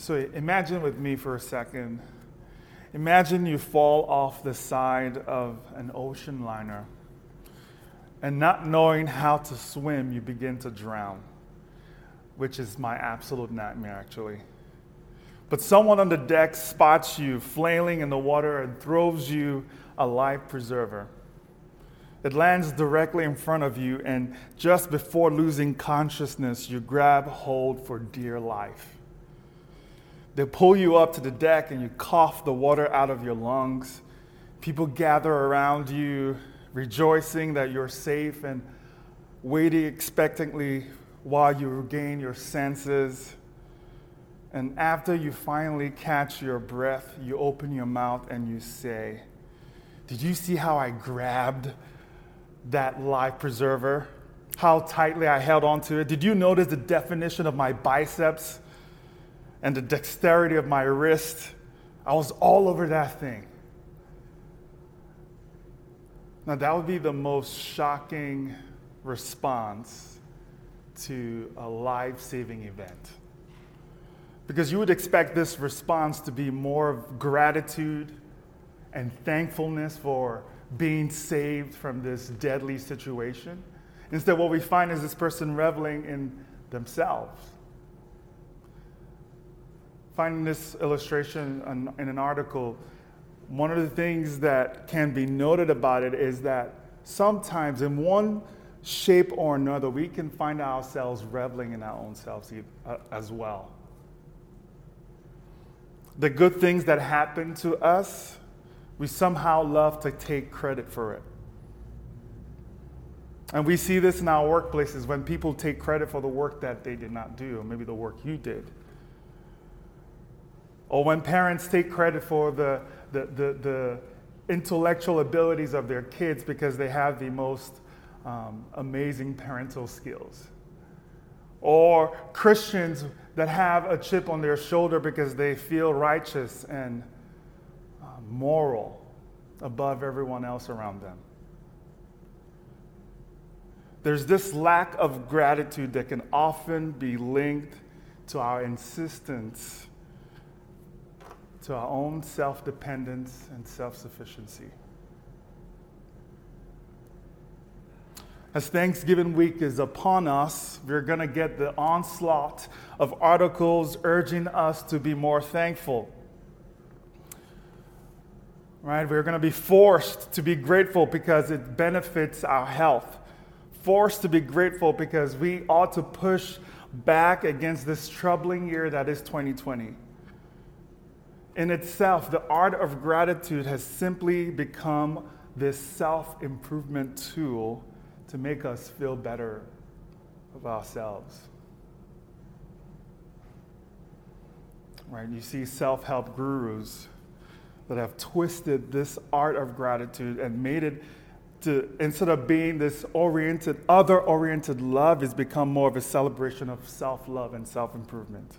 So imagine with me for a second. Imagine you fall off the side of an ocean liner, and not knowing how to swim, you begin to drown, which is my absolute nightmare, actually. But someone on the deck spots you flailing in the water and throws you a life preserver. It lands directly in front of you, and just before losing consciousness, you grab hold for dear life. They pull you up to the deck and you cough the water out of your lungs. People gather around you, rejoicing that you're safe and waiting expectantly while you regain your senses. And after you finally catch your breath, you open your mouth and you say, Did you see how I grabbed that life preserver? How tightly I held onto it? Did you notice the definition of my biceps? And the dexterity of my wrist. I was all over that thing. Now, that would be the most shocking response to a life saving event. Because you would expect this response to be more of gratitude and thankfulness for being saved from this deadly situation. Instead, what we find is this person reveling in themselves finding this illustration in an article, one of the things that can be noted about it is that sometimes, in one shape or another, we can find ourselves reveling in our own selves uh, as well. The good things that happen to us, we somehow love to take credit for it. And we see this in our workplaces when people take credit for the work that they did not do, or maybe the work you did. Or when parents take credit for the, the, the, the intellectual abilities of their kids because they have the most um, amazing parental skills. Or Christians that have a chip on their shoulder because they feel righteous and uh, moral above everyone else around them. There's this lack of gratitude that can often be linked to our insistence to our own self dependence and self sufficiency. As Thanksgiving week is upon us, we're going to get the onslaught of articles urging us to be more thankful. Right? We're going to be forced to be grateful because it benefits our health. Forced to be grateful because we ought to push back against this troubling year that is 2020 in itself, the art of gratitude has simply become this self improvement tool to make us feel better of ourselves. Right? You see self help gurus that have twisted this art of gratitude and made it to, instead of being this oriented, other oriented love, has become more of a celebration of self love and self improvement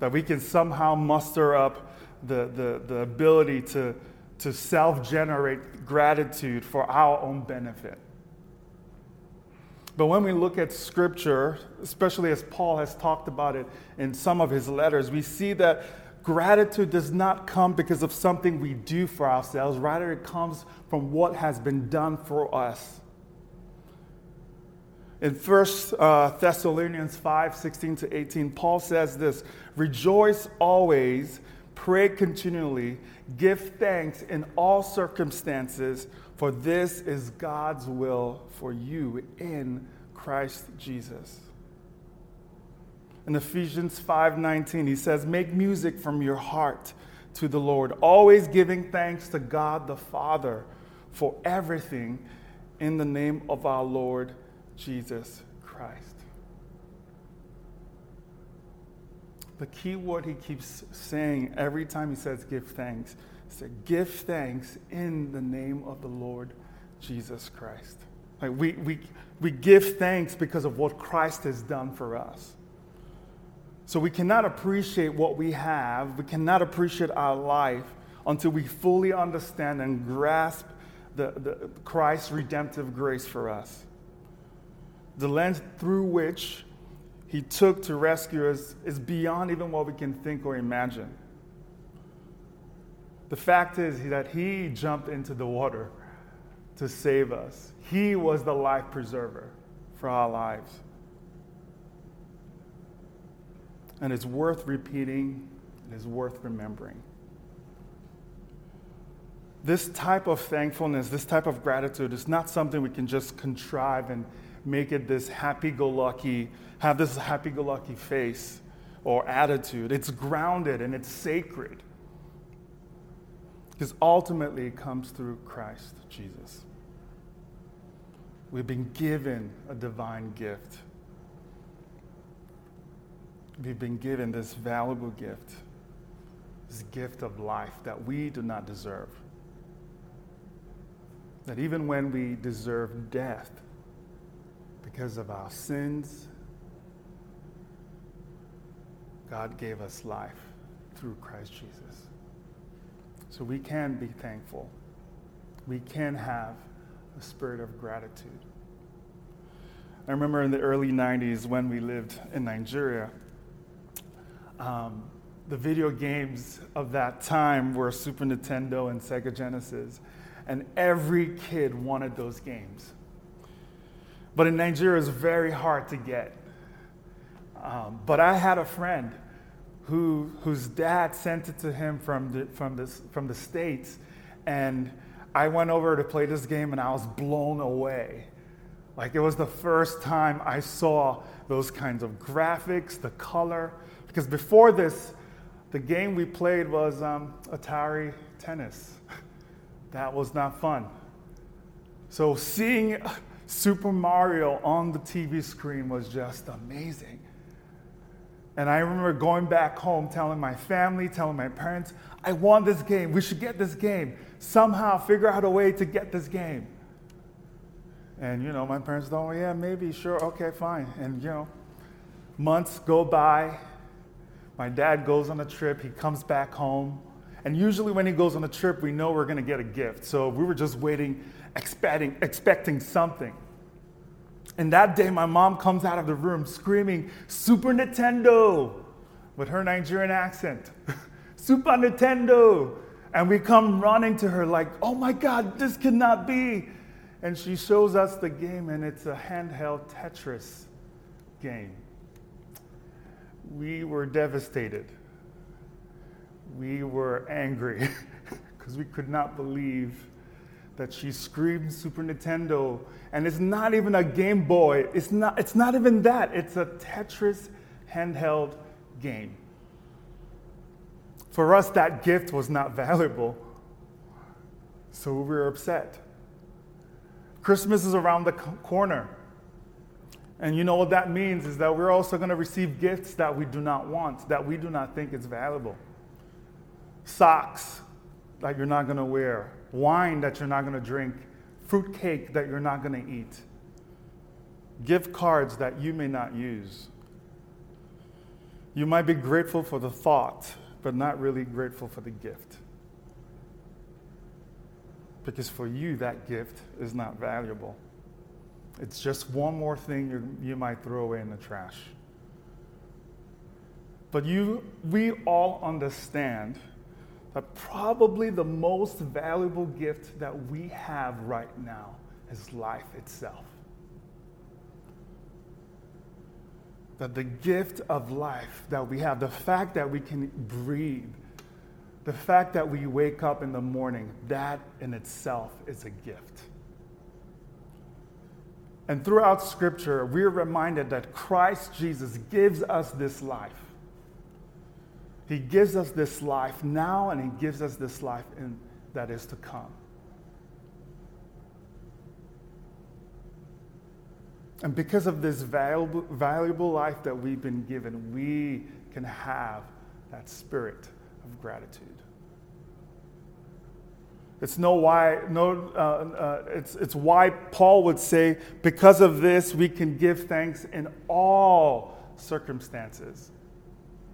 that we can somehow muster up the, the, the ability to, to self generate gratitude for our own benefit. But when we look at scripture, especially as Paul has talked about it in some of his letters, we see that gratitude does not come because of something we do for ourselves, rather, it comes from what has been done for us. In 1 uh, Thessalonians 5 16 to 18, Paul says this Rejoice always, pray continually, give thanks in all circumstances, for this is God's will for you in Christ Jesus. In Ephesians 5:19 he says make music from your heart to the Lord always giving thanks to God the Father for everything in the name of our Lord Jesus Christ. The key word he keeps saying every time he says give thanks is to give thanks in the name of the Lord Jesus Christ. Like we, we, we give thanks because of what Christ has done for us. So we cannot appreciate what we have, we cannot appreciate our life until we fully understand and grasp the, the Christ's redemptive grace for us the lens through which he took to rescue us is beyond even what we can think or imagine. The fact is that he jumped into the water to save us. He was the life preserver for our lives. And it's worth repeating, it is worth remembering. This type of thankfulness, this type of gratitude is not something we can just contrive and make it this happy go lucky, have this happy go lucky face or attitude. It's grounded and it's sacred. Because ultimately it comes through Christ Jesus. We've been given a divine gift. We've been given this valuable gift, this gift of life that we do not deserve. That even when we deserve death because of our sins, God gave us life through Christ Jesus. So we can be thankful. We can have a spirit of gratitude. I remember in the early 90s when we lived in Nigeria, um, the video games of that time were Super Nintendo and Sega Genesis, and every kid wanted those games. But in Nigeria, it's very hard to get. Um, but I had a friend who, whose dad sent it to him from the, from, the, from the States, and I went over to play this game and I was blown away. Like it was the first time I saw those kinds of graphics, the color. Because before this, the game we played was um, Atari Tennis. that was not fun. So seeing Super Mario on the TV screen was just amazing. And I remember going back home telling my family, telling my parents, I want this game. We should get this game. Somehow figure out a way to get this game. And, you know, my parents thought, well, yeah, maybe, sure, okay, fine. And, you know, months go by. My dad goes on a trip. He comes back home. And usually when he goes on a trip, we know we're going to get a gift. So we were just waiting, expecting, expecting something. And that day, my mom comes out of the room screaming, Super Nintendo, with her Nigerian accent. Super Nintendo. And we come running to her, like, oh my God, this cannot be. And she shows us the game, and it's a handheld Tetris game. We were devastated. We were angry because we could not believe that she screamed Super Nintendo. And it's not even a Game Boy, it's not, it's not even that, it's a Tetris handheld game. For us, that gift was not valuable. So we were upset. Christmas is around the corner. And you know what that means is that we're also going to receive gifts that we do not want, that we do not think is valuable. Socks that you're not going to wear, wine that you're not going to drink, fruit cake that you're not going to eat, gift cards that you may not use. You might be grateful for the thought, but not really grateful for the gift. Because for you, that gift is not valuable. It's just one more thing you, you might throw away in the trash. But you, we all understand that probably the most valuable gift that we have right now is life itself. That the gift of life that we have, the fact that we can breathe, the fact that we wake up in the morning, that in itself is a gift. And throughout Scripture, we're reminded that Christ Jesus gives us this life. He gives us this life now, and He gives us this life in, that is to come. And because of this valuable, valuable life that we've been given, we can have that spirit of gratitude. It's no why no uh, uh, it's it's why Paul would say because of this we can give thanks in all circumstances.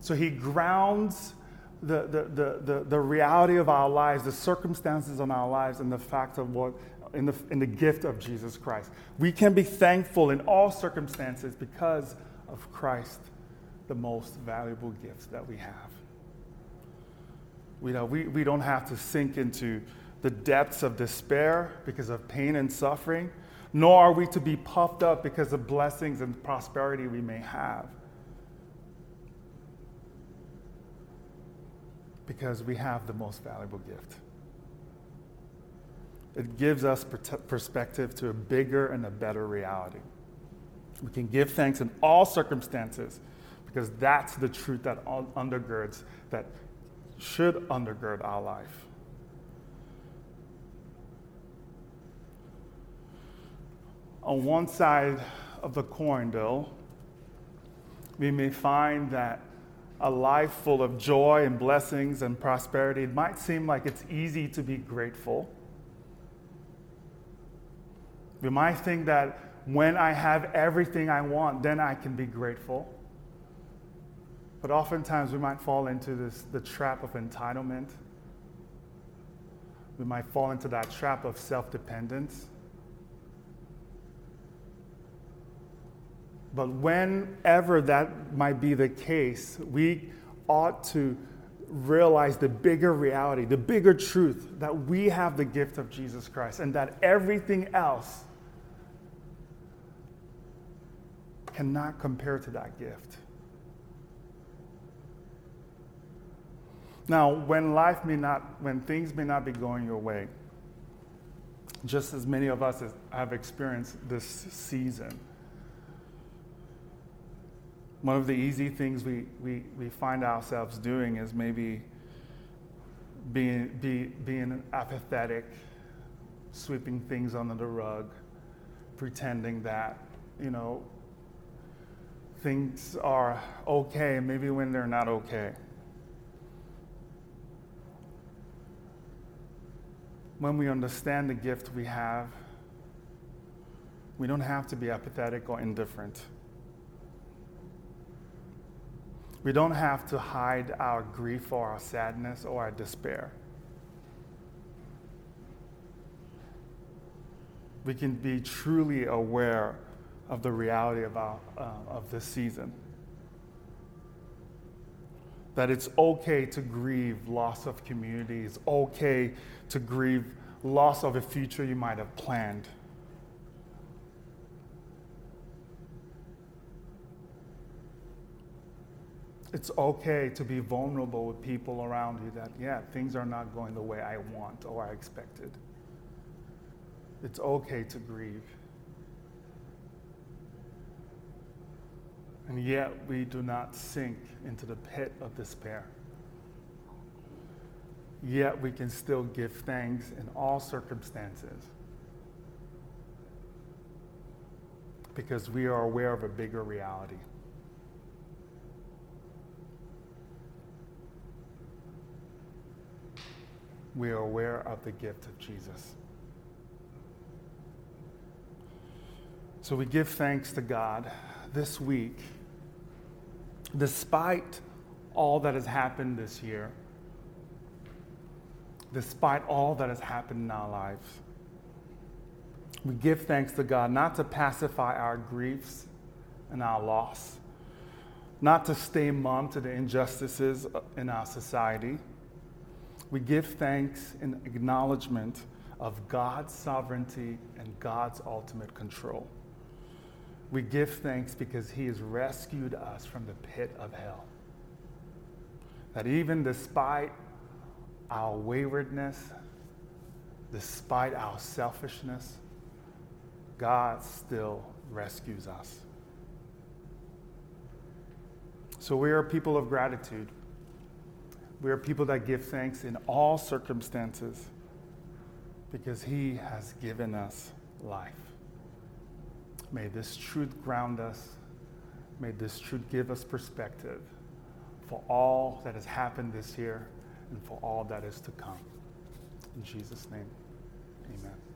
So he grounds the, the, the, the, the reality of our lives, the circumstances in our lives, and the fact of what, in the, in the gift of Jesus Christ. We can be thankful in all circumstances because of Christ the most valuable gift that we have. We, know, we, we don't have to sink into the depths of despair because of pain and suffering, nor are we to be puffed up because of blessings and prosperity we may have. Because we have the most valuable gift. It gives us perspective to a bigger and a better reality. We can give thanks in all circumstances because that's the truth that undergirds, that should undergird our life. On one side of the coin, though, we may find that a life full of joy and blessings and prosperity, it might seem like it's easy to be grateful. We might think that when I have everything I want, then I can be grateful. But oftentimes we might fall into this, the trap of entitlement. We might fall into that trap of self dependence. But whenever that might be the case, we ought to realize the bigger reality, the bigger truth that we have the gift of Jesus Christ and that everything else cannot compare to that gift. Now, when life may not, when things may not be going your way, just as many of us have experienced this season, one of the easy things we, we, we find ourselves doing is maybe being, be, being apathetic, sweeping things under the rug, pretending that, you know, things are okay, maybe when they're not okay. when we understand the gift we have, we don't have to be apathetic or indifferent. We don't have to hide our grief or our sadness or our despair. We can be truly aware of the reality of, our, uh, of this season. That it's okay to grieve loss of community, it's okay to grieve loss of a future you might have planned. It's okay to be vulnerable with people around you that, yeah, things are not going the way I want or I expected. It's okay to grieve. And yet we do not sink into the pit of despair yet we can still give thanks in all circumstances because we are aware of a bigger reality. We are aware of the gift of Jesus. So we give thanks to God this week, despite all that has happened this year despite all that has happened in our lives. We give thanks to God not to pacify our griefs and our loss, not to stay mum to the injustices in our society. We give thanks in acknowledgement of God's sovereignty and God's ultimate control. We give thanks because He has rescued us from the pit of hell. That even despite our waywardness, despite our selfishness, God still rescues us. So we are people of gratitude. We are people that give thanks in all circumstances because He has given us life. May this truth ground us. May this truth give us perspective for all that has happened this year and for all that is to come. In Jesus' name, amen.